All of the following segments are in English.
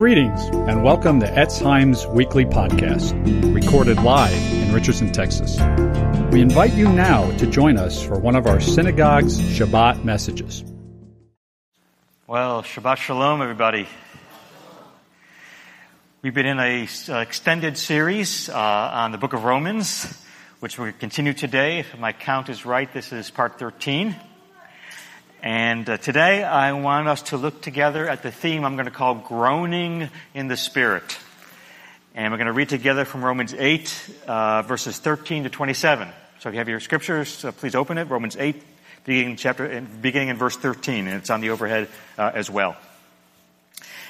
Greetings and welcome to Etz Chaim's weekly podcast, recorded live in Richardson, Texas. We invite you now to join us for one of our synagogue's Shabbat messages. Well, Shabbat Shalom, everybody. We've been in a uh, extended series uh, on the book of Romans, which we continue today. If my count is right, this is part 13. And uh, today I want us to look together at the theme I'm going to call groaning in the Spirit. And we're going to read together from Romans 8, uh, verses 13 to 27. So if you have your scriptures, uh, please open it. Romans 8, beginning chapter, beginning in verse 13, and it's on the overhead uh, as well.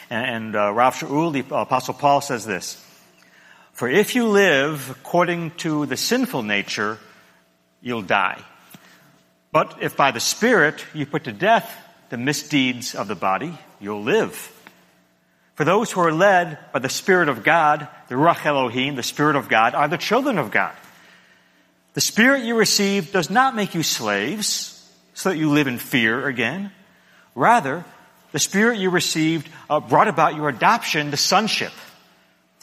And, and uh, Rav Shaul, the Apostle Paul, says this: "For if you live according to the sinful nature, you'll die." But if by the Spirit you put to death the misdeeds of the body, you'll live. For those who are led by the Spirit of God, the Ruach Elohim, the Spirit of God, are the children of God. The Spirit you receive does not make you slaves so that you live in fear again. Rather, the Spirit you received uh, brought about your adoption to sonship.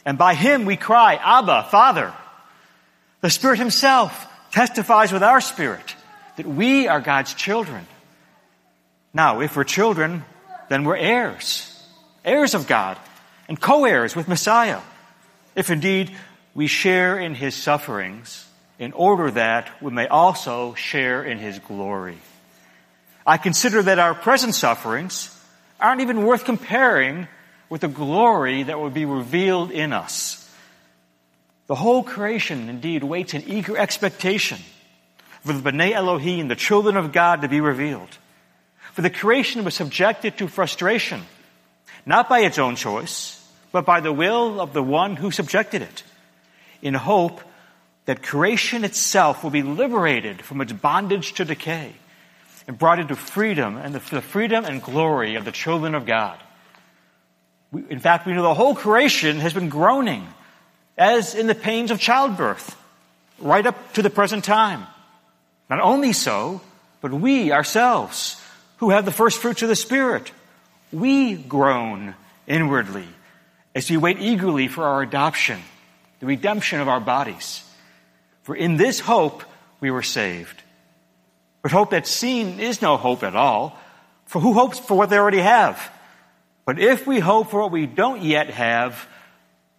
And by Him we cry, Abba, Father. The Spirit Himself testifies with our spirit that we are God's children. Now, if we're children, then we're heirs, heirs of God, and co-heirs with Messiah. If indeed we share in his sufferings, in order that we may also share in his glory. I consider that our present sufferings aren't even worth comparing with the glory that will be revealed in us. The whole creation indeed waits in eager expectation for the B'nai Elohim, the children of God, to be revealed. For the creation was subjected to frustration, not by its own choice, but by the will of the one who subjected it, in hope that creation itself will be liberated from its bondage to decay and brought into freedom and the, freedom and glory of the children of God. In fact, we know the whole creation has been groaning as in the pains of childbirth right up to the present time. Not only so, but we ourselves, who have the first fruits of the Spirit, we groan inwardly as we wait eagerly for our adoption, the redemption of our bodies. For in this hope we were saved. But hope that's seen is no hope at all, for who hopes for what they already have? But if we hope for what we don't yet have,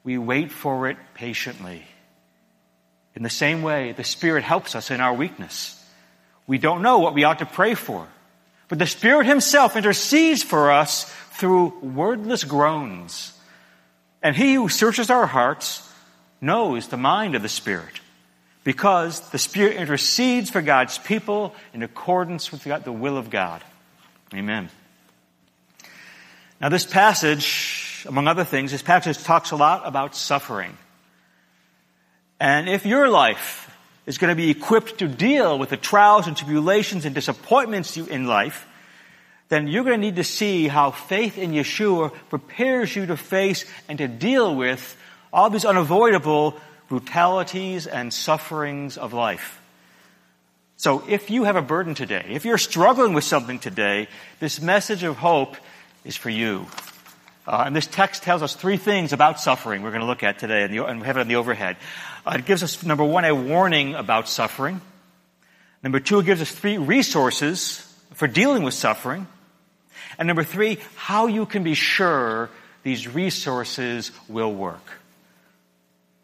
we wait for it patiently. In the same way, the Spirit helps us in our weakness. We don't know what we ought to pray for. But the Spirit Himself intercedes for us through wordless groans. And He who searches our hearts knows the mind of the Spirit because the Spirit intercedes for God's people in accordance with the will of God. Amen. Now this passage, among other things, this passage talks a lot about suffering. And if your life is going to be equipped to deal with the trials and tribulations and disappointments in life, then you're going to need to see how faith in Yeshua prepares you to face and to deal with all these unavoidable brutalities and sufferings of life. So if you have a burden today, if you're struggling with something today, this message of hope is for you. Uh, and this text tells us three things about suffering we're going to look at today, and, we have it on the overhead. Uh, it gives us, number one, a warning about suffering. Number two, it gives us three resources for dealing with suffering. And number three, how you can be sure these resources will work.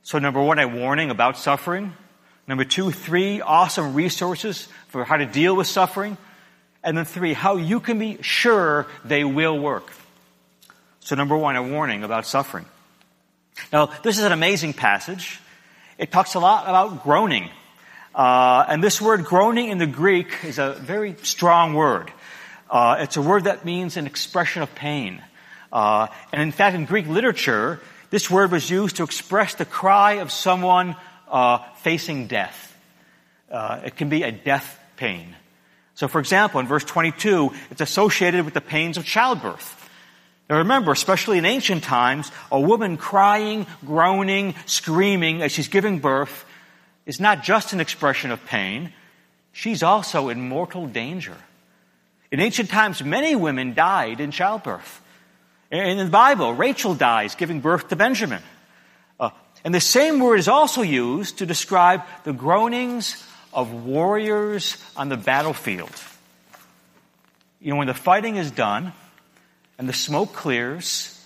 So number one, a warning about suffering. Number two, three awesome resources for how to deal with suffering. And then three, how you can be sure they will work. So number one, a warning about suffering. Now, this is an amazing passage. It talks a lot about groaning. Uh, and this word groaning in the Greek is a very strong word. Uh, it's a word that means an expression of pain. Uh, and in fact, in Greek literature, this word was used to express the cry of someone uh, facing death. Uh, it can be a death pain. So, for example, in verse 22, it's associated with the pains of childbirth. Now remember, especially in ancient times, a woman crying, groaning, screaming as she's giving birth is not just an expression of pain, she's also in mortal danger. In ancient times, many women died in childbirth. In the Bible, Rachel dies giving birth to Benjamin. Uh, and the same word is also used to describe the groanings of warriors on the battlefield. You know, when the fighting is done and the smoke clears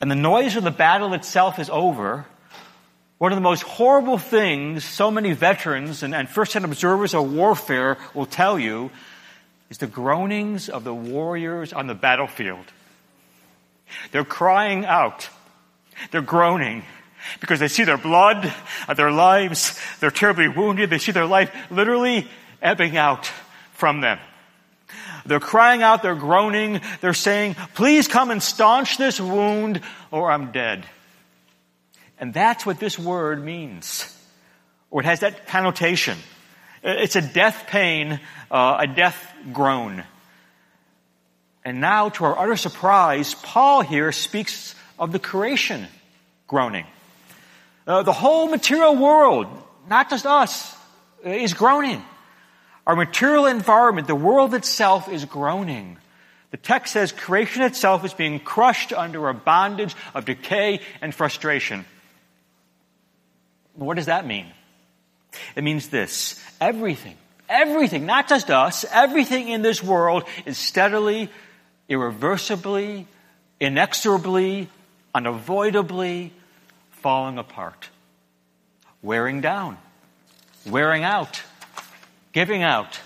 and the noise of the battle itself is over, one of the most horrible things so many veterans and, and first-hand observers of warfare will tell you is the groanings of the warriors on the battlefield. They're crying out. They're groaning because they see their blood, uh, their lives, they're terribly wounded. They see their life literally ebbing out from them. They're crying out, they're groaning, they're saying, please come and staunch this wound or I'm dead. And that's what this word means. Or it has that connotation. It's a death pain, uh, a death groan. And now, to our utter surprise, Paul here speaks of the creation groaning. Uh, the whole material world, not just us, is groaning. Our material environment, the world itself is groaning. The text says creation itself is being crushed under a bondage of decay and frustration. What does that mean? It means this. Everything, everything, not just us, everything in this world is steadily, irreversibly, inexorably, unavoidably falling apart, wearing down, wearing out, giving out.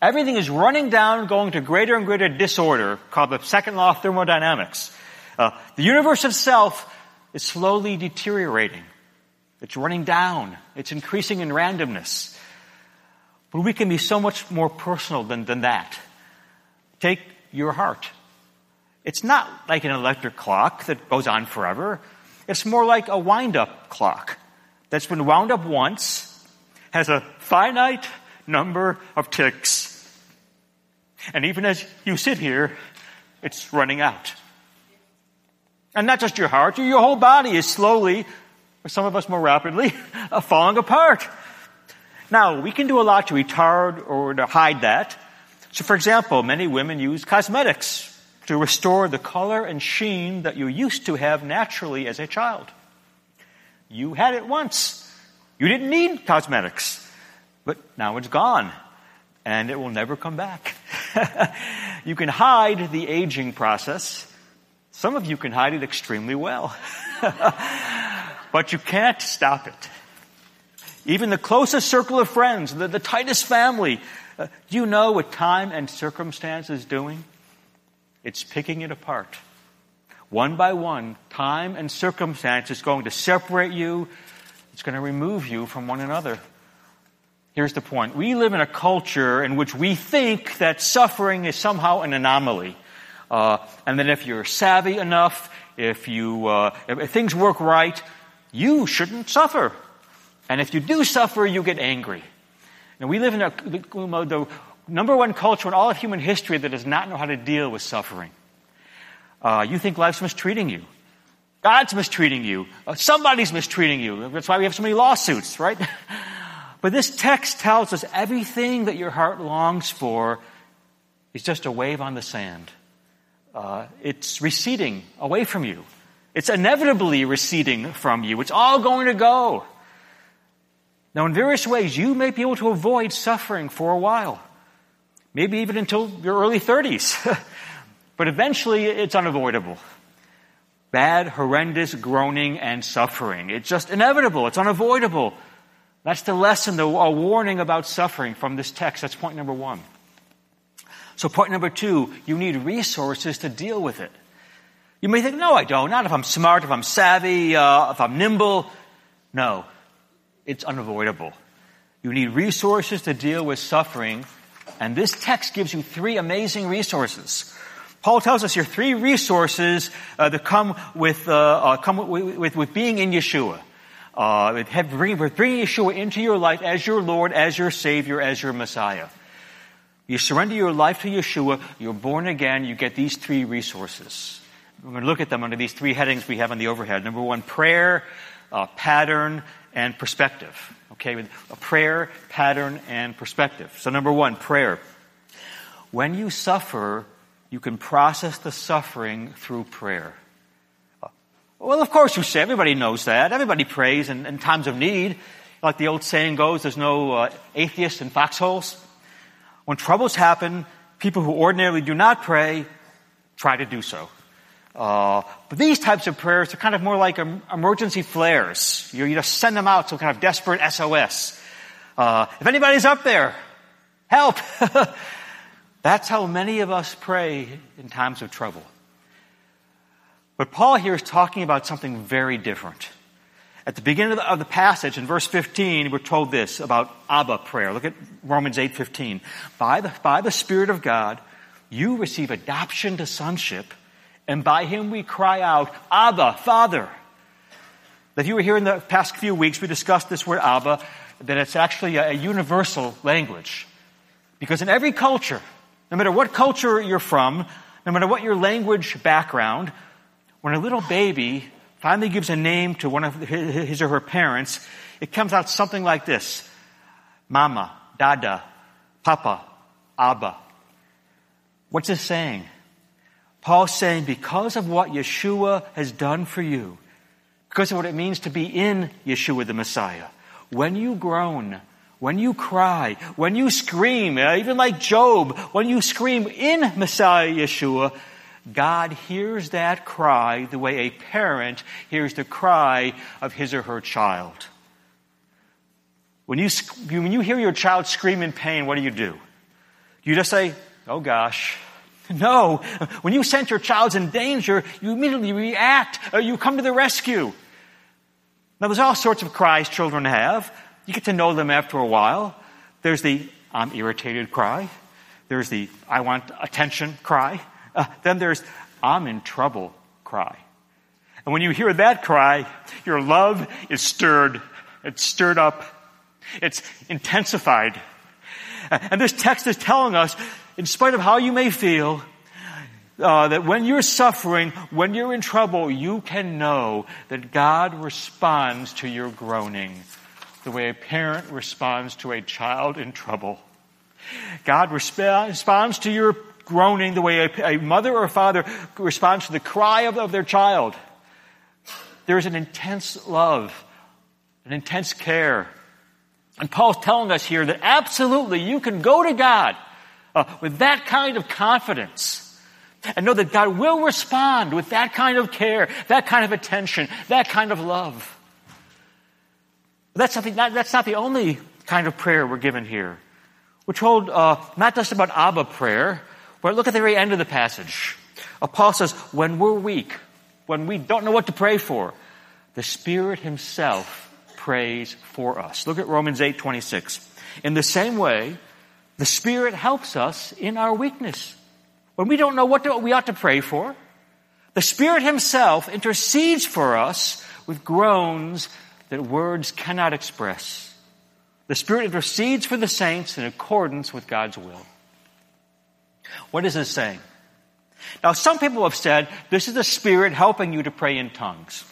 Everything is running down, going to greater and greater disorder, called the second law of thermodynamics. Uh, the universe itself is slowly deteriorating. It's running down. It's increasing in randomness. But we can be so much more personal than, than that. Take your heart. It's not like an electric clock that goes on forever. It's more like a wind up clock that's been wound up once, has a finite number of ticks, and even as you sit here, it's running out. And not just your heart, your whole body is slowly, or some of us more rapidly, falling apart. Now, we can do a lot to retard or to hide that. So for example, many women use cosmetics to restore the color and sheen that you used to have naturally as a child. You had it once. You didn't need cosmetics. But now it's gone. And it will never come back. you can hide the aging process. Some of you can hide it extremely well. but you can't stop it. Even the closest circle of friends, the, the tightest family, uh, do you know what time and circumstance is doing? It's picking it apart. One by one, time and circumstance is going to separate you. It's going to remove you from one another. Here's the point. We live in a culture in which we think that suffering is somehow an anomaly. Uh, and that if you're savvy enough, if you, uh, if things work right, you shouldn't suffer. And if you do suffer, you get angry. And we live in a, the, number one culture in all of human history that does not know how to deal with suffering. Uh, you think life's mistreating you. God's mistreating you. Uh, somebody's mistreating you. That's why we have so many lawsuits, right? but this text tells us everything that your heart longs for is just a wave on the sand. Uh, it's receding away from you. It's inevitably receding from you. It's all going to go. Now, in various ways, you may be able to avoid suffering for a while maybe even until your early 30s. but eventually it's unavoidable. Bad, horrendous groaning and suffering. It's just inevitable. It's unavoidable. That's the lesson, the a warning about suffering from this text. That's point number one. So point number two, you need resources to deal with it. You may think, no, I don't. Not if I'm smart, if I'm savvy, uh, if I'm nimble. No, it's unavoidable. You need resources to deal with suffering and this text gives you three amazing resources. Paul tells us here three resources uh, that come with, uh, uh, come with, with, with, being in Yeshua. Uh, have, bring, bringing Yeshua into your life as your Lord, as your Savior, as your Messiah. You surrender your life to Yeshua, you're born again, you get these three resources. We're going to look at them under these three headings we have on the overhead. Number one, prayer, uh, pattern, and perspective. Okay, with a prayer, pattern, and perspective. So number one, prayer. When you suffer, you can process the suffering through prayer. Well, of course you say. Everybody knows that. Everybody prays in, in times of need. Like the old saying goes, there's no uh, atheists in foxholes. When troubles happen, people who ordinarily do not pray try to do so. Uh, but these types of prayers are kind of more like emergency flares. You, you, just send them out to kind of desperate SOS. Uh, if anybody's up there, help! That's how many of us pray in times of trouble. But Paul here is talking about something very different. At the beginning of the, of the, passage, in verse 15, we're told this about Abba prayer. Look at Romans 8:15. By the, by the Spirit of God, you receive adoption to sonship, and by him we cry out, Abba, Father. If you were here in the past few weeks, we discussed this word Abba, that it's actually a, a universal language. Because in every culture, no matter what culture you're from, no matter what your language background, when a little baby finally gives a name to one of his or her parents, it comes out something like this. Mama, Dada, Papa, Abba. What's it saying? Paul's saying because of what Yeshua has done for you, because of what it means to be in Yeshua the Messiah, when you groan, when you cry, when you scream, uh, even like Job, when you scream in Messiah Yeshua, God hears that cry the way a parent hears the cry of his or her child. When you, when you hear your child scream in pain, what do you do? You just say, oh gosh. No. When you sense your child's in danger, you immediately react. You come to the rescue. Now there's all sorts of cries children have. You get to know them after a while. There's the I'm irritated cry. There's the I want attention cry. Uh, then there's, I'm in trouble cry. And when you hear that cry, your love is stirred. It's stirred up. It's intensified. And this text is telling us, in spite of how you may feel, uh, that when you're suffering, when you're in trouble, you can know that God responds to your groaning the way a parent responds to a child in trouble. God resp- responds to your groaning the way a, a mother or a father responds to the cry of, of their child. There is an intense love, an intense care. And Paul's telling us here that absolutely you can go to God uh, with that kind of confidence and know that God will respond with that kind of care, that kind of attention, that kind of love. That's, something, that's not the only kind of prayer we're given here. We're told uh, not just about Abba prayer, but look at the very end of the passage. Paul says, when we're weak, when we don't know what to pray for, the Spirit Himself prays for us. Look at Romans 8, 26. In the same way, the Spirit helps us in our weakness. When we don't know what to, we ought to pray for, the Spirit Himself intercedes for us with groans that words cannot express. The Spirit intercedes for the saints in accordance with God's will. What is this saying? Now, some people have said this is the Spirit helping you to pray in tongues.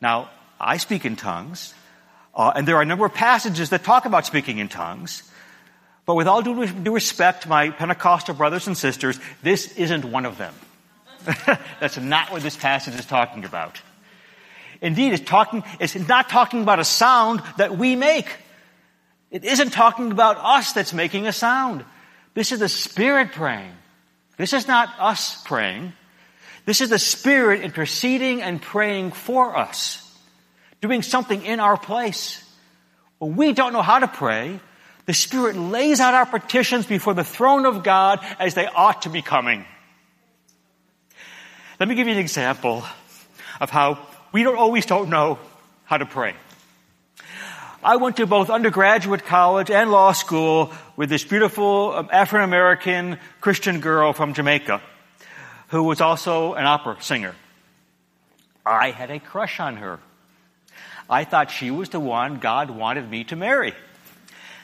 Now, I speak in tongues, uh, and there are a number of passages that talk about speaking in tongues. But with all due, due respect, my Pentecostal brothers and sisters, this isn't one of them. That's not what this passage is talking about. Indeed, it's talking, it's not talking about a sound that we make. It isn't talking about us that's making a sound. This is the Spirit praying. This is not us praying. This is the Spirit interceding and praying for us, doing something in our place. When we don't know how to pray, the Spirit lays out our petitions before the throne of God as they ought to be coming. Let me give you an example of how we don't always don't know how to pray. I went to both undergraduate college and law school with this beautiful um, African American Christian girl from Jamaica who was also an opera singer. I had a crush on her. I thought she was the one God wanted me to marry.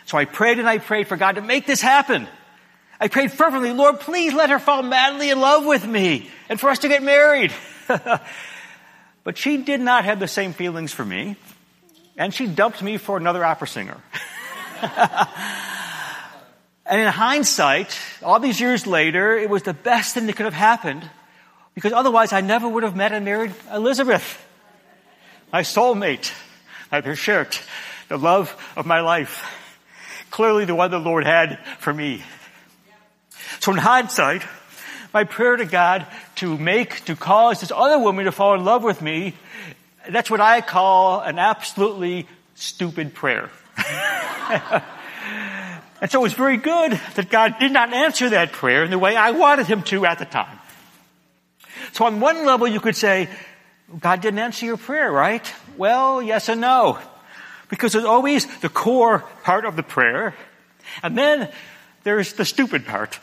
So I prayed and I prayed for God to make this happen. I prayed fervently, Lord, please let her fall madly in love with me and for us to get married. but she did not have the same feelings for me and she dumped me for another opera singer. and in hindsight, all these years later, it was the best thing that could have happened. Because otherwise I never would have met and married Elizabeth, my soulmate, my bashert, the love of my life. Clearly the one the Lord had for me. So in hindsight, my prayer to God to make, to cause this other woman to fall in love with me, that's what I call an absolutely stupid prayer. and so it was very good that God did not answer that prayer in the way I wanted him to at the time. So on one level you could say, God didn't answer your prayer, right? Well, yes and no. Because there's always the core part of the prayer, and then there's the stupid part.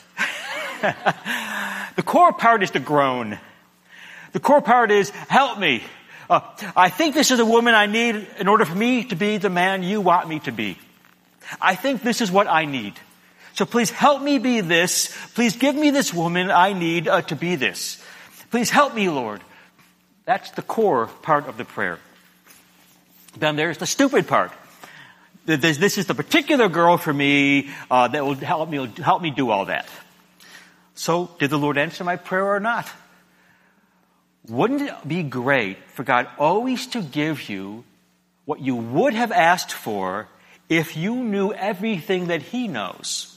the core part is the groan. The core part is, help me. Uh, I think this is the woman I need in order for me to be the man you want me to be. I think this is what I need. So please help me be this. Please give me this woman I need uh, to be this. Please help me, Lord. That's the core part of the prayer. Then there's the stupid part. This is the particular girl for me uh, that will help me help me do all that. So, did the Lord answer my prayer or not? Wouldn't it be great for God always to give you what you would have asked for if you knew everything that He knows?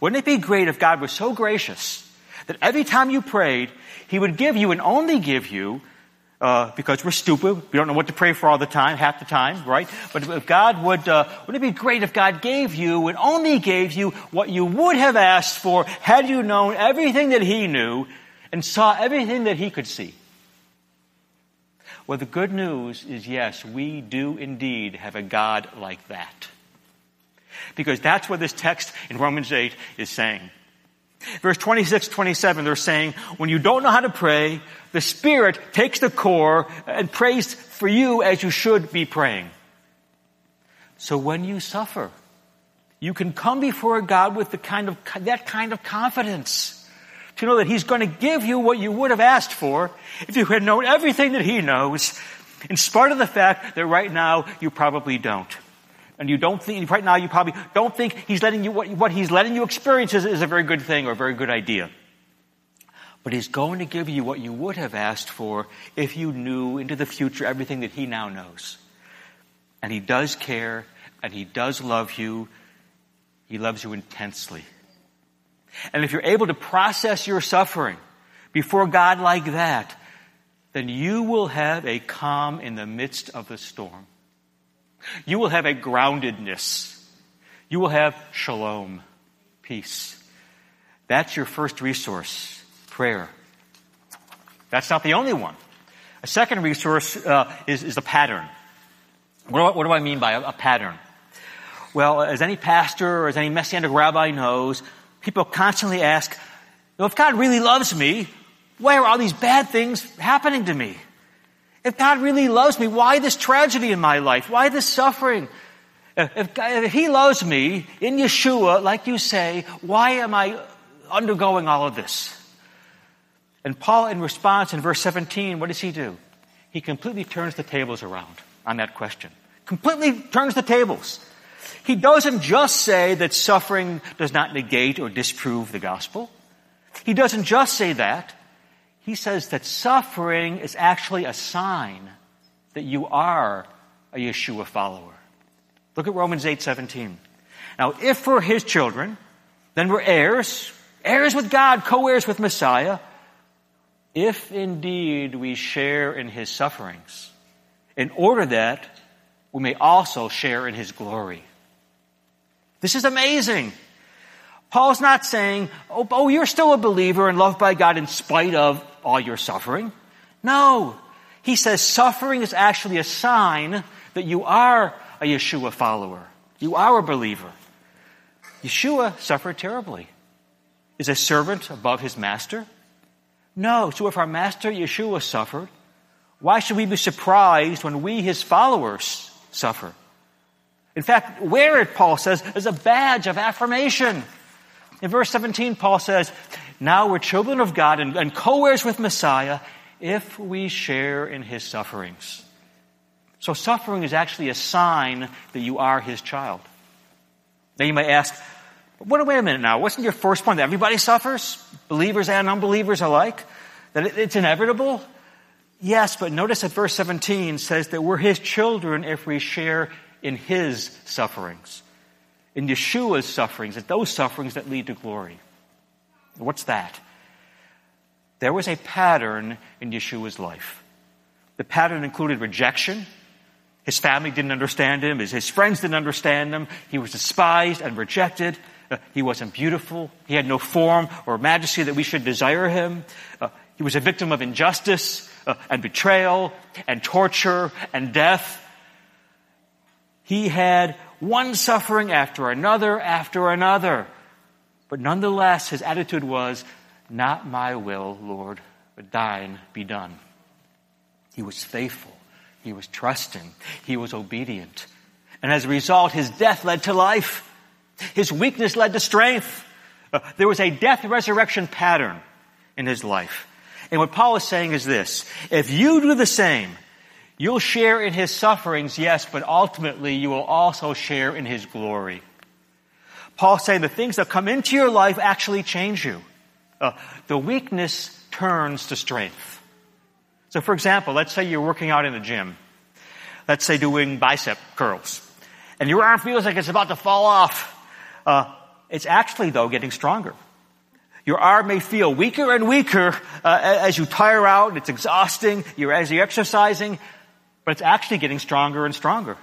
Wouldn't it be great if God was so gracious that every time you prayed, He would give you and only give you uh, because we're stupid. We don't know what to pray for all the time, half the time, right? But if God would, uh, wouldn't it be great if God gave you and only gave you what you would have asked for had you known everything that He knew and saw everything that He could see? Well, the good news is yes, we do indeed have a God like that. Because that's what this text in Romans 8 is saying. Verse 26, 27, they're saying, when you don't know how to pray, the Spirit takes the core and prays for you as you should be praying. So when you suffer, you can come before God with the kind of, that kind of confidence. To know that He's going to give you what you would have asked for if you had known everything that He knows, in spite of the fact that right now you probably don't. And you don't think, right now you probably don't think he's letting you, what, what he's letting you experience is, is a very good thing or a very good idea. But he's going to give you what you would have asked for if you knew into the future everything that he now knows. And he does care and he does love you. He loves you intensely. And if you're able to process your suffering before God like that, then you will have a calm in the midst of the storm. You will have a groundedness. You will have shalom, peace. That's your first resource, prayer. That's not the only one. A second resource uh, is, is a pattern. What do, I, what do I mean by a, a pattern? Well, as any pastor or as any messianic rabbi knows, people constantly ask, well, if God really loves me, why are all these bad things happening to me? If God really loves me, why this tragedy in my life? Why this suffering? If, if He loves me in Yeshua, like you say, why am I undergoing all of this? And Paul, in response in verse 17, what does he do? He completely turns the tables around on that question. Completely turns the tables. He doesn't just say that suffering does not negate or disprove the gospel. He doesn't just say that he says that suffering is actually a sign that you are a Yeshua follower. Look at Romans 8:17. Now, if we're his children, then we're heirs, heirs with God, co heirs with Messiah, if indeed we share in his sufferings, in order that we may also share in his glory. This is amazing. Paul's not saying, oh, oh, you're still a believer and loved by God in spite of all your suffering. No. He says suffering is actually a sign that you are a Yeshua follower. You are a believer. Yeshua suffered terribly. Is a servant above his master? No. So if our master Yeshua suffered, why should we be surprised when we, his followers, suffer? In fact, wear it, Paul says, as a badge of affirmation. In verse 17, Paul says, Now we're children of God and, and co heirs with Messiah if we share in his sufferings. So suffering is actually a sign that you are his child. Now you might ask, wait, wait a minute now, wasn't your first point that everybody suffers? Believers and unbelievers alike? That it's inevitable? Yes, but notice that verse 17 says that we're his children if we share in his sufferings, in Yeshua's sufferings, at those sufferings that lead to glory. What's that? There was a pattern in Yeshua's life. The pattern included rejection. His family didn't understand him. His, friends didn't understand him. He was despised and rejected. Uh, he wasn't beautiful. He had no form or majesty that we should desire him. Uh, he was a victim of injustice uh, and betrayal and torture and death. He had one suffering after another after another. But nonetheless, his attitude was, Not my will, Lord, but thine be done. He was faithful. He was trusting. He was obedient. And as a result, his death led to life. His weakness led to strength. Uh, there was a death resurrection pattern in his life. And what Paul is saying is this if you do the same, you'll share in his sufferings, yes, but ultimately you will also share in his glory. Paul's saying the things that come into your life actually change you. Uh, the weakness turns to strength. So, for example, let's say you're working out in the gym. Let's say doing bicep curls. And your arm feels like it's about to fall off. Uh, it's actually, though, getting stronger. Your arm may feel weaker and weaker uh, as you tire out. It's exhausting. You're as you're exercising, but it's actually getting stronger and stronger.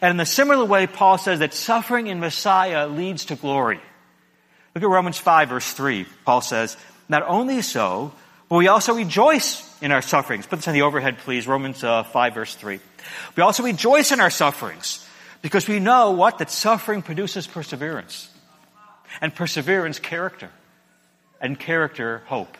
And in a similar way, Paul says that suffering in Messiah leads to glory. Look at Romans 5 verse 3. Paul says, not only so, but we also rejoice in our sufferings. Put this on the overhead, please. Romans uh, 5 verse 3. We also rejoice in our sufferings because we know what? That suffering produces perseverance. And perseverance, character and character hope.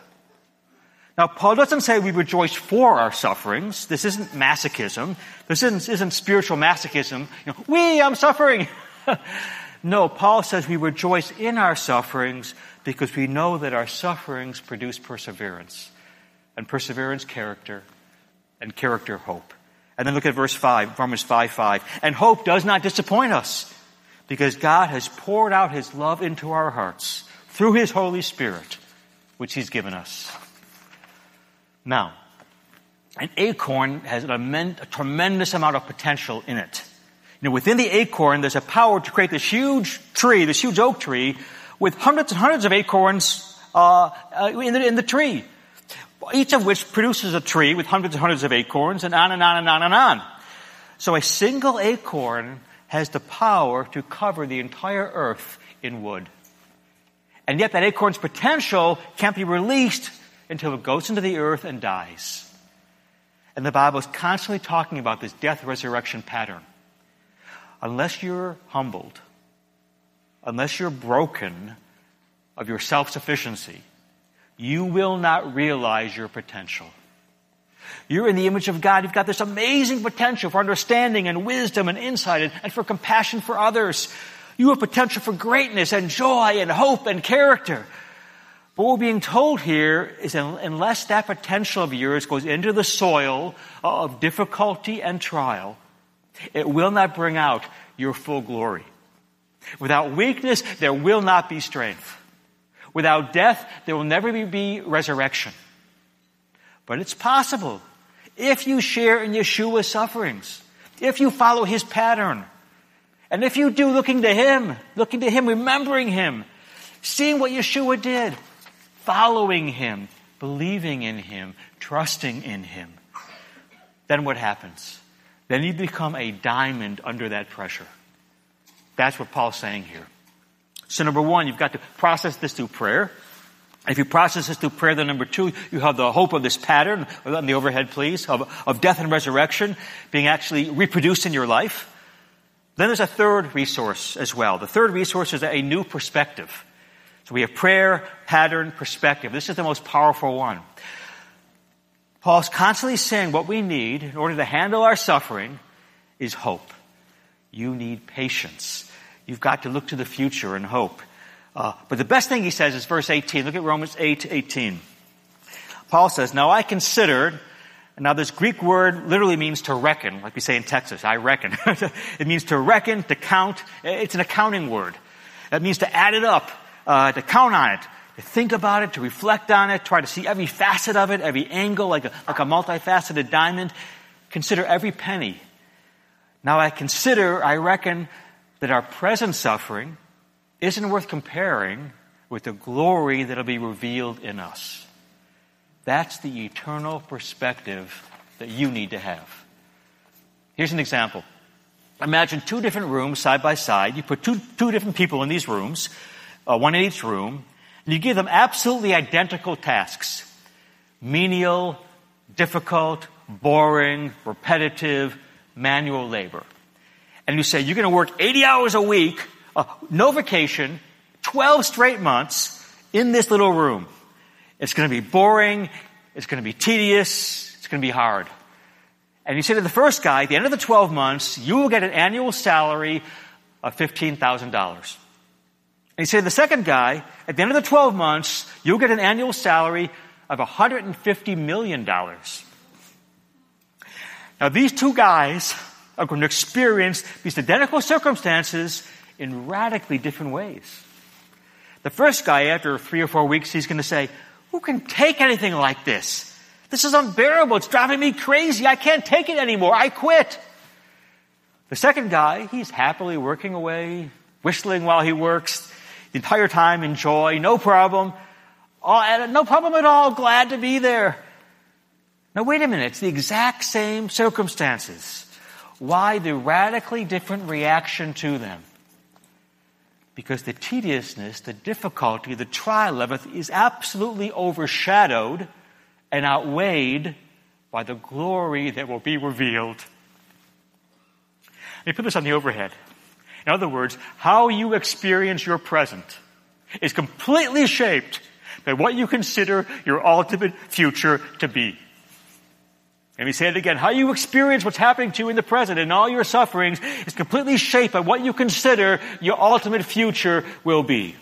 Now, Paul doesn't say we rejoice for our sufferings. This isn't masochism. This isn't, isn't spiritual masochism. You know, we, I'm suffering. no, Paul says we rejoice in our sufferings because we know that our sufferings produce perseverance. And perseverance, character. And character, hope. And then look at verse 5, Romans 5 5. And hope does not disappoint us because God has poured out his love into our hearts through His Holy Spirit, which He's given us. Now, an acorn has a tremendous amount of potential in it. You know, within the acorn, there's a power to create this huge tree, this huge oak tree, with hundreds and hundreds of acorns uh, uh, in, the, in the tree. Each of which produces a tree with hundreds and hundreds of acorns, and on and on and on and on. So a single acorn has the power to cover the entire earth in wood. And yet that acorn's potential can't be released until it goes into the earth and dies. And the Bible is constantly talking about this death resurrection pattern. Unless you're humbled, unless you're broken of your self sufficiency, you will not realize your potential. You're in the image of God. You've got this amazing potential for understanding and wisdom and insight and, and for compassion for others. You have potential for greatness and joy and hope and character. But what we're being told here is that unless that potential of yours goes into the soil of difficulty and trial, it will not bring out your full glory. Without weakness, there will not be strength. Without death, there will never be resurrection. But it's possible if you share in Yeshua's sufferings, if you follow his pattern, and if you do, looking to Him, looking to Him, remembering Him, seeing what Yeshua did, following Him, believing in Him, trusting in Him, then what happens? Then you become a diamond under that pressure. That's what Paul's saying here. So number one, you've got to process this through prayer. If you process this through prayer, then number two, you have the hope of this pattern, on the overhead please, of, of death and resurrection being actually reproduced in your life. Then there's a third resource as well. The third resource is a new perspective. So we have prayer, pattern, perspective. This is the most powerful one. Paul's constantly saying what we need in order to handle our suffering is hope. You need patience. You've got to look to the future and hope. Uh, but the best thing he says is verse 18. Look at Romans 8, 18. Paul says, Now I considered now this Greek word literally means to reckon, like we say in Texas, I reckon. it means to reckon, to count. It's an accounting word. It means to add it up, uh, to count on it, to think about it, to reflect on it, try to see every facet of it, every angle, like a, like a multifaceted diamond. Consider every penny. Now I consider, I reckon, that our present suffering isn't worth comparing with the glory that'll be revealed in us. That's the eternal perspective that you need to have. Here's an example. Imagine two different rooms side by side. You put two, two different people in these rooms, uh, one in each room, and you give them absolutely identical tasks. Menial, difficult, boring, repetitive, manual labor. And you say, you're going to work 80 hours a week, uh, no vacation, 12 straight months in this little room. It's going to be boring. It's going to be tedious. It's going to be hard. And you say to the first guy, at the end of the 12 months, you will get an annual salary of $15,000. Say to the second guy, at the end of the 12 months, you'll get an annual salary of $150 million. Now these two guys are going to experience these identical circumstances in radically different ways. The first guy, after three or four weeks, he's going to say, who can take anything like this? This is unbearable. It's driving me crazy. I can't take it anymore. I quit. The second guy, he's happily working away, whistling while he works, the entire time in joy, no problem. No problem at all. Glad to be there. Now wait a minute. It's the exact same circumstances. Why the radically different reaction to them? Because the tediousness, the difficulty, the trial of it is absolutely overshadowed and outweighed by the glory that will be revealed. Let me put this on the overhead. In other words, how you experience your present is completely shaped by what you consider your ultimate future to be. Let me say it again. How you experience what's happening to you in the present and all your sufferings is completely shaped by what you consider your ultimate future will be.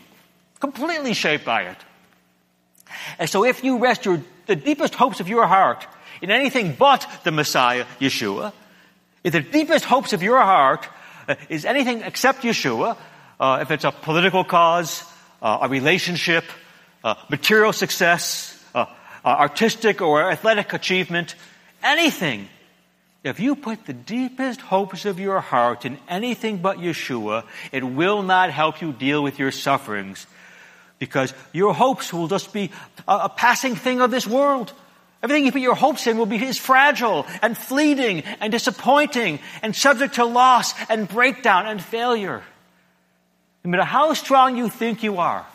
Completely shaped by it. And so if you rest your, the deepest hopes of your heart in anything but the Messiah, Yeshua, if the deepest hopes of your heart is anything except Yeshua, uh, if it's a political cause, uh, a relationship, uh, material success, uh, artistic or athletic achievement, anything, if you put the deepest hopes of your heart in anything but Yeshua, it will not help you deal with your sufferings because your hopes will just be a, a passing thing of this world. Everything you put your hopes in will be is fragile and fleeting and disappointing and subject to loss and breakdown and failure. No matter how strong you think you are,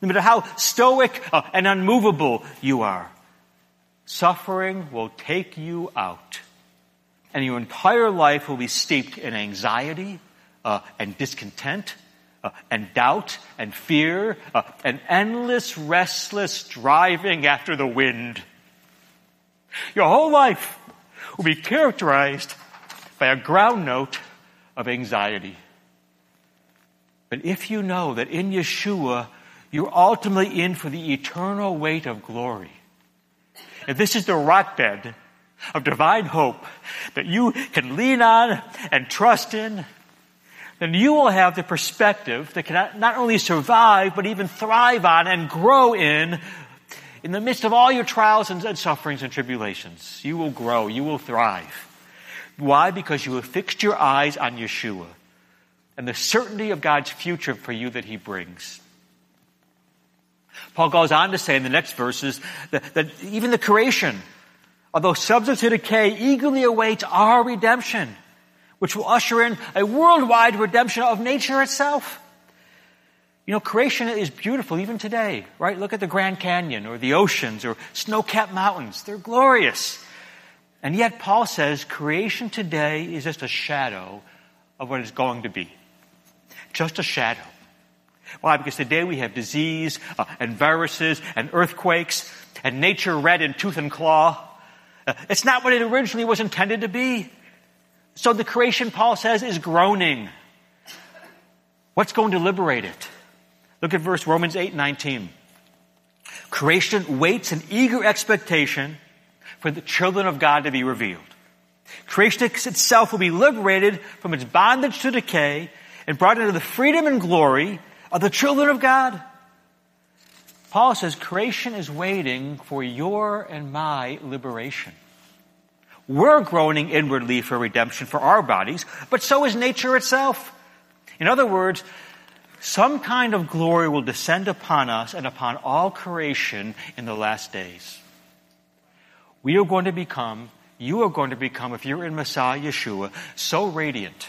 no matter how stoic uh, and unmovable you are, suffering will take you out. And your entire life will be steeped in anxiety uh, and discontent uh, and doubt and fear uh, and endless restless driving after the wind. Your whole life will be characterized by a ground note of anxiety. But if you know that in Yeshua, you're ultimately in for the eternal weight of glory, if this is the rock bed of divine hope that you can lean on and trust in, then you will have the perspective that can not only survive, but even thrive on and grow in in the midst of all your trials and, sufferings and tribulations. You will grow. You will thrive. Why? Because you have fixed your eyes on Yeshua and the certainty of God's future for you that He brings. Paul goes on to say in the next verses that, that even the creation, although subject to decay, eagerly awaits our redemption which will usher in a worldwide redemption of nature itself. You know, creation is beautiful even today, right? Look at the Grand Canyon or the oceans or snow-capped mountains. They're glorious. And yet Paul says creation today is just a shadow of what is going to be. Just a shadow. Why? Because today we have disease uh, and viruses and earthquakes and nature red in tooth and claw. Uh, it's not what it originally was intended to be. So the creation, Paul says, is groaning. What's going to liberate it? Look at verse Romans 8, 19. Creation waits in eager expectation for the children of God to be revealed. Creation itself will be liberated from its bondage to decay and brought into the freedom and glory of the children of God. Paul says creation is waiting for your and my liberation. We're groaning inwardly for redemption for our bodies, but so is nature itself. In other words, some kind of glory will descend upon us and upon all creation in the last days. We are going to become, you are going to become, if you're in Messiah Yeshua, so radiant,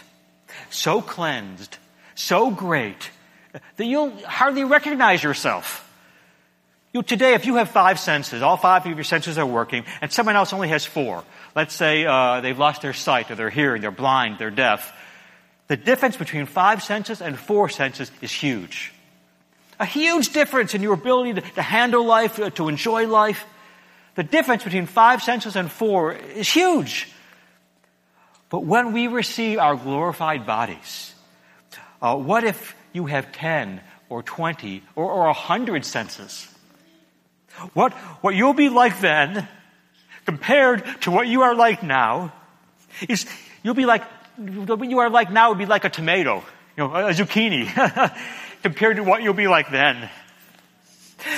so cleansed, so great, that you'll hardly recognize yourself. You, today, if you have five senses, all five of your senses are working, and someone else only has four. Let's say uh, they've lost their sight, or they're hearing, they're blind, they're deaf. The difference between five senses and four senses is huge. A huge difference in your ability to, to handle life, uh, to enjoy life. The difference between five senses and four is huge. But when we receive our glorified bodies, uh, what if you have 10 or 20 or, or 100 senses? What, what you'll be like then, compared to what you are like now, is you'll be like what you are like now would be like a tomato, you know, a zucchini, compared to what you'll be like then.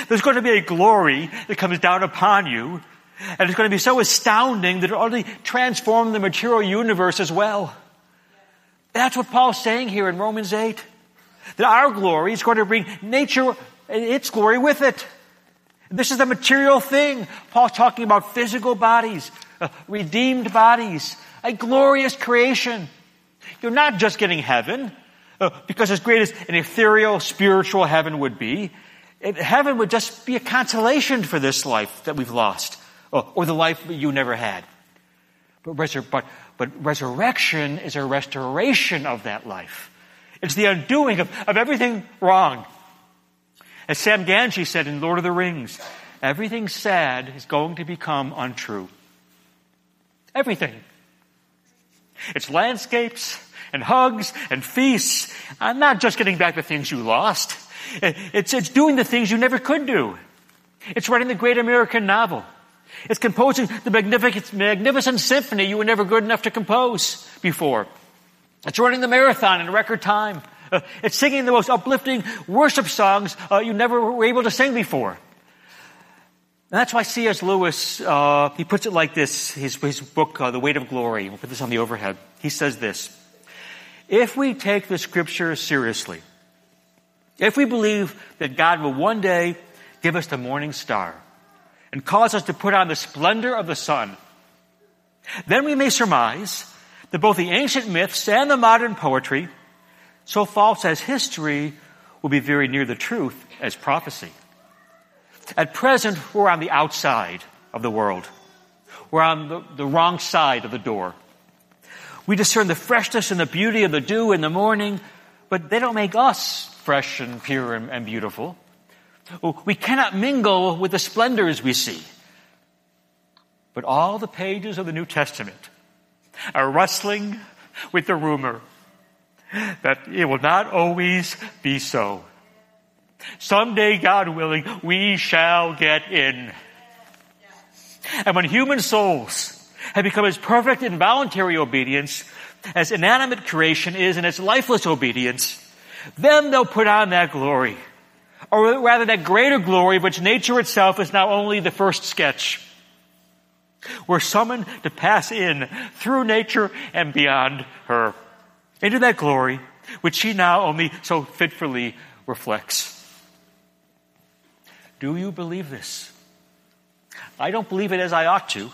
There's going to be a glory that comes down upon you, and it's going to be so astounding that it already transform the material universe as well. That's what Paul's saying here in Romans 8. That our glory is going to bring nature and its glory with it. This is a material thing. Paul's talking about physical bodies, uh, redeemed bodies, a glorious creation. You're not just getting heaven, uh, because as great as an ethereal spiritual heaven would be, heaven would just be a consolation for this life that we've lost, uh, or the life you never had. But, resur- but, but resurrection is a restoration of that life. It's the undoing of, of everything wrong. As Sam Gamgee said in Lord of the Rings, everything sad is going to become untrue. Everything. It's landscapes and hugs and feasts. I'm not just getting back the things you lost. It's, it's doing the things you never could do. It's writing the great American novel. It's composing the magnificent, magnificent symphony you were never good enough to compose before. It's running the marathon in record time. Uh, it's singing the most uplifting worship songs uh, you never were able to sing before. And that's why C.S. Lewis, uh, he puts it like this, his, his book, uh, The Weight of Glory. We'll put this on the overhead. He says this, if we take the scripture seriously, if we believe that God will one day give us the morning star and cause us to put on the splendor of the sun, then we may surmise that both the ancient myths and the modern poetry, so false as history, will be very near the truth as prophecy. At present, we're on the outside of the world. We're on the, the wrong side of the door. We discern the freshness and the beauty of the dew in the morning, but they don't make us fresh and pure and, and beautiful. Oh, we cannot mingle with the splendors we see. But all the pages of the New Testament are rustling with the rumor that it will not always be so. Someday, God willing, we shall get in. And when human souls have become as perfect in voluntary obedience as inanimate creation is in its lifeless obedience, then they'll put on that glory. Or rather that greater glory which nature itself is now only the first sketch. We're summoned to pass in through nature and beyond her into that glory which she now only so fitfully reflects. Do you believe this? I don't believe it as I ought to.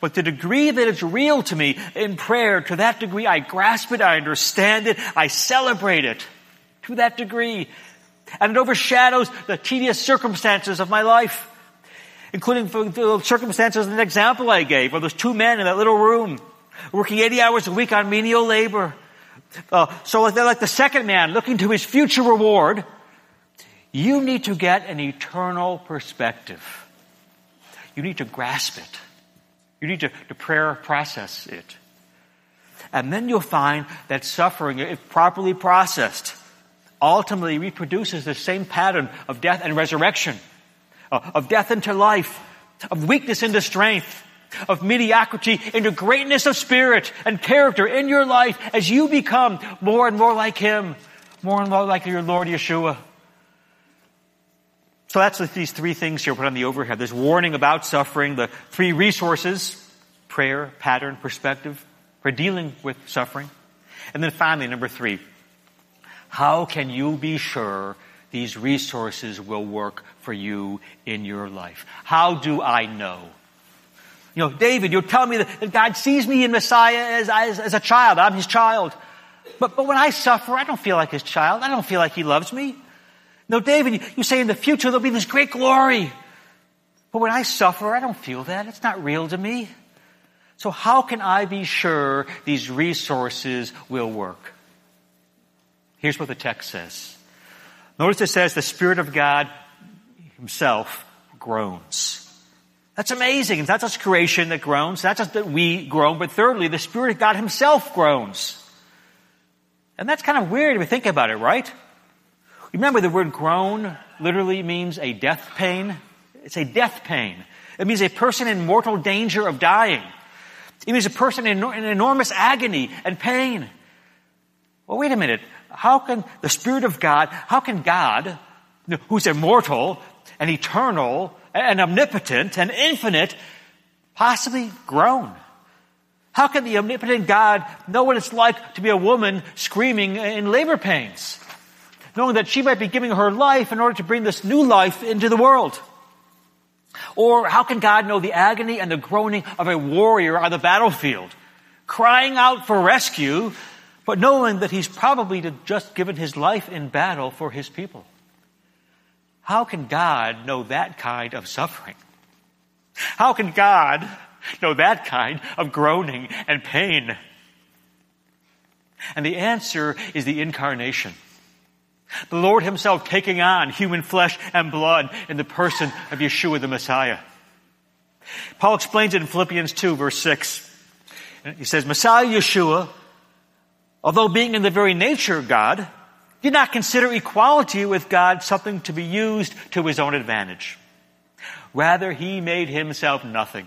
But the degree that it's real to me in prayer, to that degree I grasp it, I understand it, I celebrate it. To that degree. And it overshadows the tedious circumstances of my life. Including the circumstances and the example I gave of those two men in that little room, working 80 hours a week on menial labor. Uh, so like, like the second man looking to his future reward, you need to get an eternal perspective. You need to grasp it. You need to, to prayer process it. And then you'll find that suffering, if properly processed, ultimately reproduces the same pattern of death and resurrection, uh, of death into life, of weakness into strength, of mediocrity into greatness of spirit and character in your life as you become more and more like Him, more and more like your Lord Yeshua. So that's these three things here put on the overhead. There's warning about suffering, the three resources, prayer, pattern, perspective, for dealing with suffering. And then finally, number three, how can you be sure these resources will work for you in your life? How do I know? You know, David, you're telling me that God sees me in Messiah as, as, as a child. I'm his child. But, but when I suffer, I don't feel like his child. I don't feel like he loves me. No, David, you say in the future there'll be this great glory. But when I suffer, I don't feel that. It's not real to me. So how can I be sure these resources will work? Here's what the text says. Notice it says the Spirit of God himself groans. That's amazing. It's not just creation that groans, not just that we groan, but thirdly, the Spirit of God himself groans. And that's kind of weird if you think about it, right? Remember the word groan literally means a death pain. It's a death pain. It means a person in mortal danger of dying. It means a person in, in enormous agony and pain. Well, wait a minute. How can the Spirit of God, how can God, who's immortal and eternal and omnipotent and infinite, possibly groan? How can the omnipotent God know what it's like to be a woman screaming in labor pains? Knowing that she might be giving her life in order to bring this new life into the world? Or how can God know the agony and the groaning of a warrior on the battlefield, crying out for rescue, but knowing that he's probably just given his life in battle for his people? How can God know that kind of suffering? How can God know that kind of groaning and pain? And the answer is the incarnation. The Lord himself taking on human flesh and blood in the person of Yeshua the Messiah. Paul explains it in Philippians 2 verse 6. He says, Messiah Yeshua, although being in the very nature of God, did not consider equality with God something to be used to his own advantage. Rather, he made himself nothing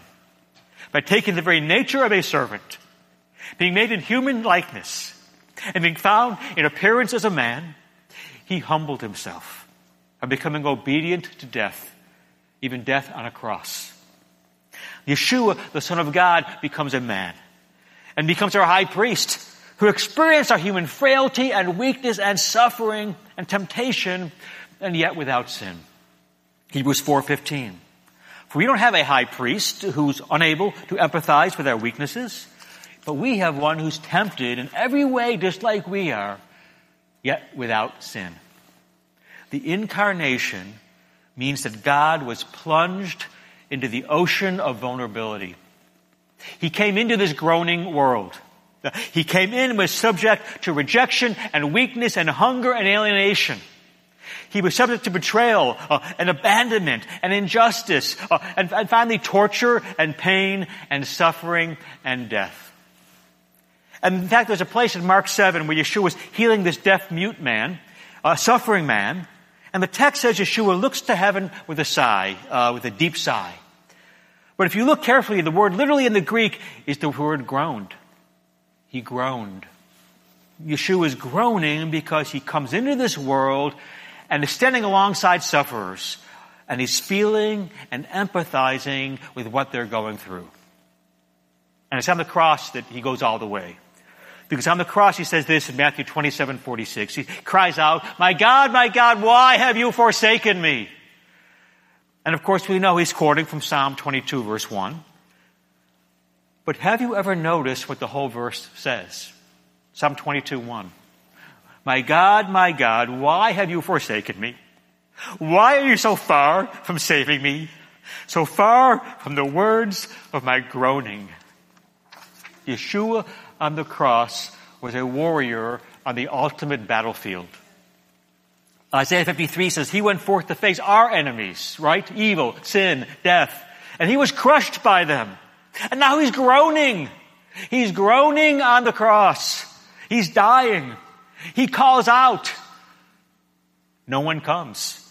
by taking the very nature of a servant, being made in human likeness, and being found in appearance as a man, he humbled himself by becoming obedient to death, even death on a cross. Yeshua, the Son of God, becomes a man and becomes our high priest who experienced our human frailty and weakness and suffering and temptation and yet without sin. Hebrews 4:15. For we don't have a high priest who's unable to empathize with our weaknesses, but we have one who's tempted in every way just like we are, yet without sin. The incarnation means that God was plunged into the ocean of vulnerability. He came into this groaning world. He came in and was subject to rejection and weakness and hunger and alienation. He was subject to betrayal uh, and abandonment and injustice uh, and, and finally torture and pain and suffering and death. And in fact, there's a place in Mark 7 where Yeshua was healing this deaf mute man, a suffering man, and the text says Yeshua looks to heaven with a sigh, uh, with a deep sigh. But if you look carefully, the word literally in the Greek is the word groaned. He groaned. Yeshua is groaning because he comes into this world and is standing alongside sufferers and he's feeling and empathizing with what they're going through. And it's on the cross that he goes all the way. Because on the cross he says this in Matthew 27, 46. He cries out, My God, my God, why have you forsaken me? And of course we know he's quoting from Psalm 22 verse 1. But have you ever noticed what the whole verse says? Psalm 22, 1. My God, my God, why have you forsaken me? Why are you so far from saving me? So far from the words of my groaning. Yeshua on the cross was a warrior on the ultimate battlefield. Isaiah 53 says he went forth to face our enemies, right? Evil, sin, death. And he was crushed by them. And now he's groaning. He's groaning on the cross. He's dying. He calls out. No one comes.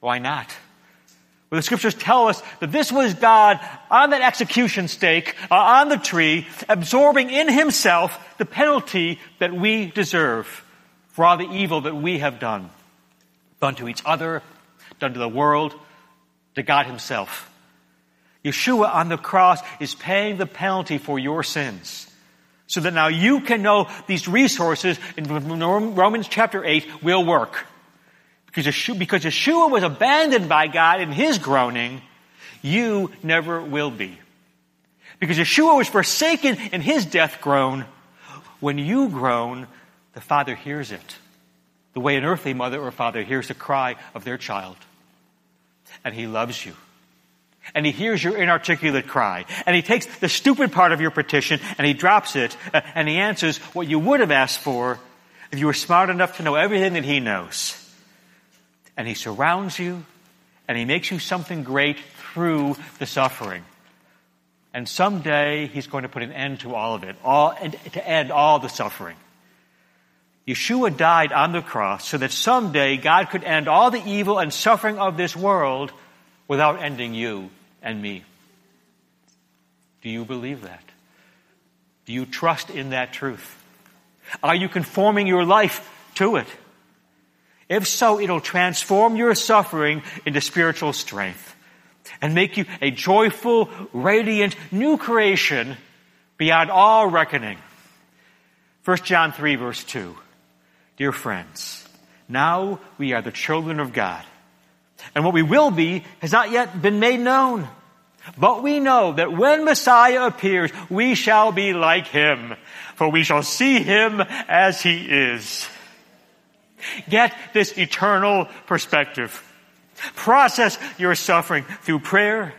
Why not? Well, the scriptures tell us that this was God on that execution stake, uh, on the tree, absorbing in himself the penalty that we deserve for all the evil that we have done. Done to each other, done to the world, to God Himself. Yeshua on the cross is paying the penalty for your sins. So that now you can know these resources in Romans chapter 8 will work. Because Yeshua, because Yeshua was abandoned by God in His groaning, you never will be. Because Yeshua was forsaken in His death groan, when you groan, the Father hears it. The way an earthly mother or father hears the cry of their child. And He loves you and he hears your inarticulate cry. And he takes the stupid part of your petition and he drops it uh, and he answers what you would have asked for if you were smart enough to know everything that he knows. And he surrounds you and he makes you something great through the suffering. And someday he's going to put an end to all of it, all, and to end all the suffering. Yeshua died on the cross so that someday God could end all the evil and suffering of this world without ending you and me. Do you believe that? Do you trust in that truth? Are you conforming your life to it? If so, it'll transform your suffering into spiritual strength and make you a joyful, radiant, new creation beyond all reckoning. 1 John 3 verse 2. Dear friends, now we are the children of God and what we will be has not yet been made known. But we know that when Messiah appears, we shall be like him, for we shall see him as he is. Get this eternal perspective. Process your suffering through prayer,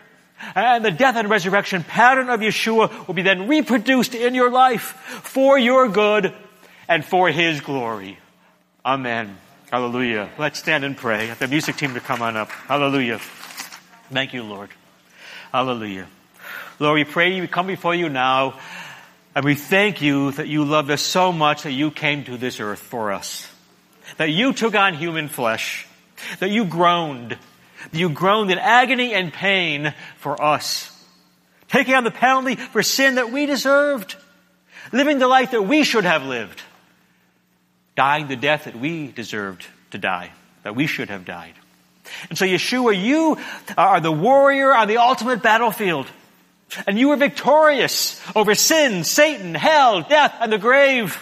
and the death and resurrection pattern of Yeshua will be then reproduced in your life for your good and for his glory. Amen. Hallelujah. Let's stand and pray. The music team to come on up. Hallelujah. Thank you, Lord. Hallelujah. Lord, we pray we come before you now and we thank you that you loved us so much that you came to this earth for us. That you took on human flesh. That you groaned. That you groaned in agony and pain for us. Taking on the penalty for sin that we deserved. Living the life that we should have lived dying the death that we deserved to die, that we should have died. And so Yeshua, you are the warrior on the ultimate battlefield. And you were victorious over sin, Satan, hell, death, and the grave.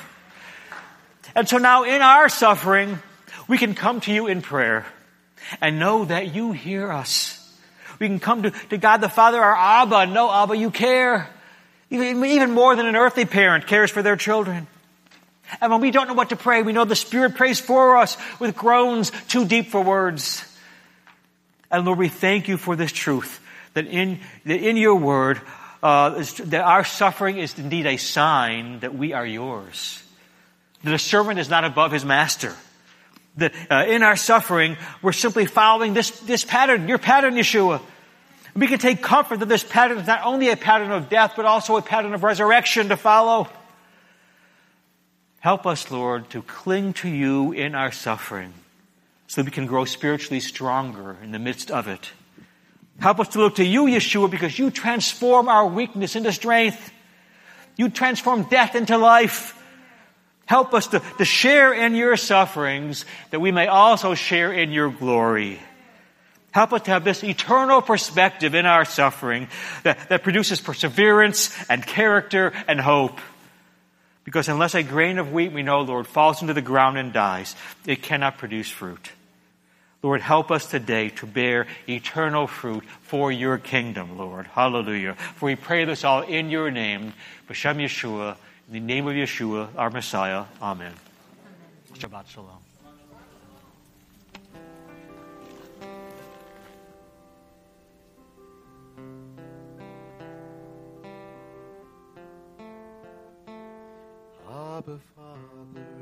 And so now in our suffering, we can come to you in prayer and know that you hear us. We can come to, to God the Father, our Abba, know Abba, you care. Even, even more than an earthly parent cares for their children. And when we don't know what to pray, we know the Spirit prays for us with groans too deep for words. And Lord, we thank you for this truth that in, that in your word, uh, that our suffering is indeed a sign that we are yours. That a servant is not above his master. That uh, in our suffering, we're simply following this, this pattern, your pattern, Yeshua. We can take comfort that this pattern is not only a pattern of death, but also a pattern of resurrection to follow. Help us, Lord, to cling to you in our suffering so that we can grow spiritually stronger in the midst of it. Help us to look to you, Yeshua, because you transform our weakness into strength. You transform death into life. Help us to, to share in your sufferings that we may also share in your glory. Help us to have this eternal perspective in our suffering that, that produces perseverance and character and hope. Because unless a grain of wheat, we know, Lord, falls into the ground and dies, it cannot produce fruit. Lord, help us today to bear eternal fruit for your kingdom, Lord. Hallelujah. For we pray this all in your name, B'Shem Yeshua, in the name of Yeshua, our Messiah. Amen. Shabbat Shalom. Abba Father.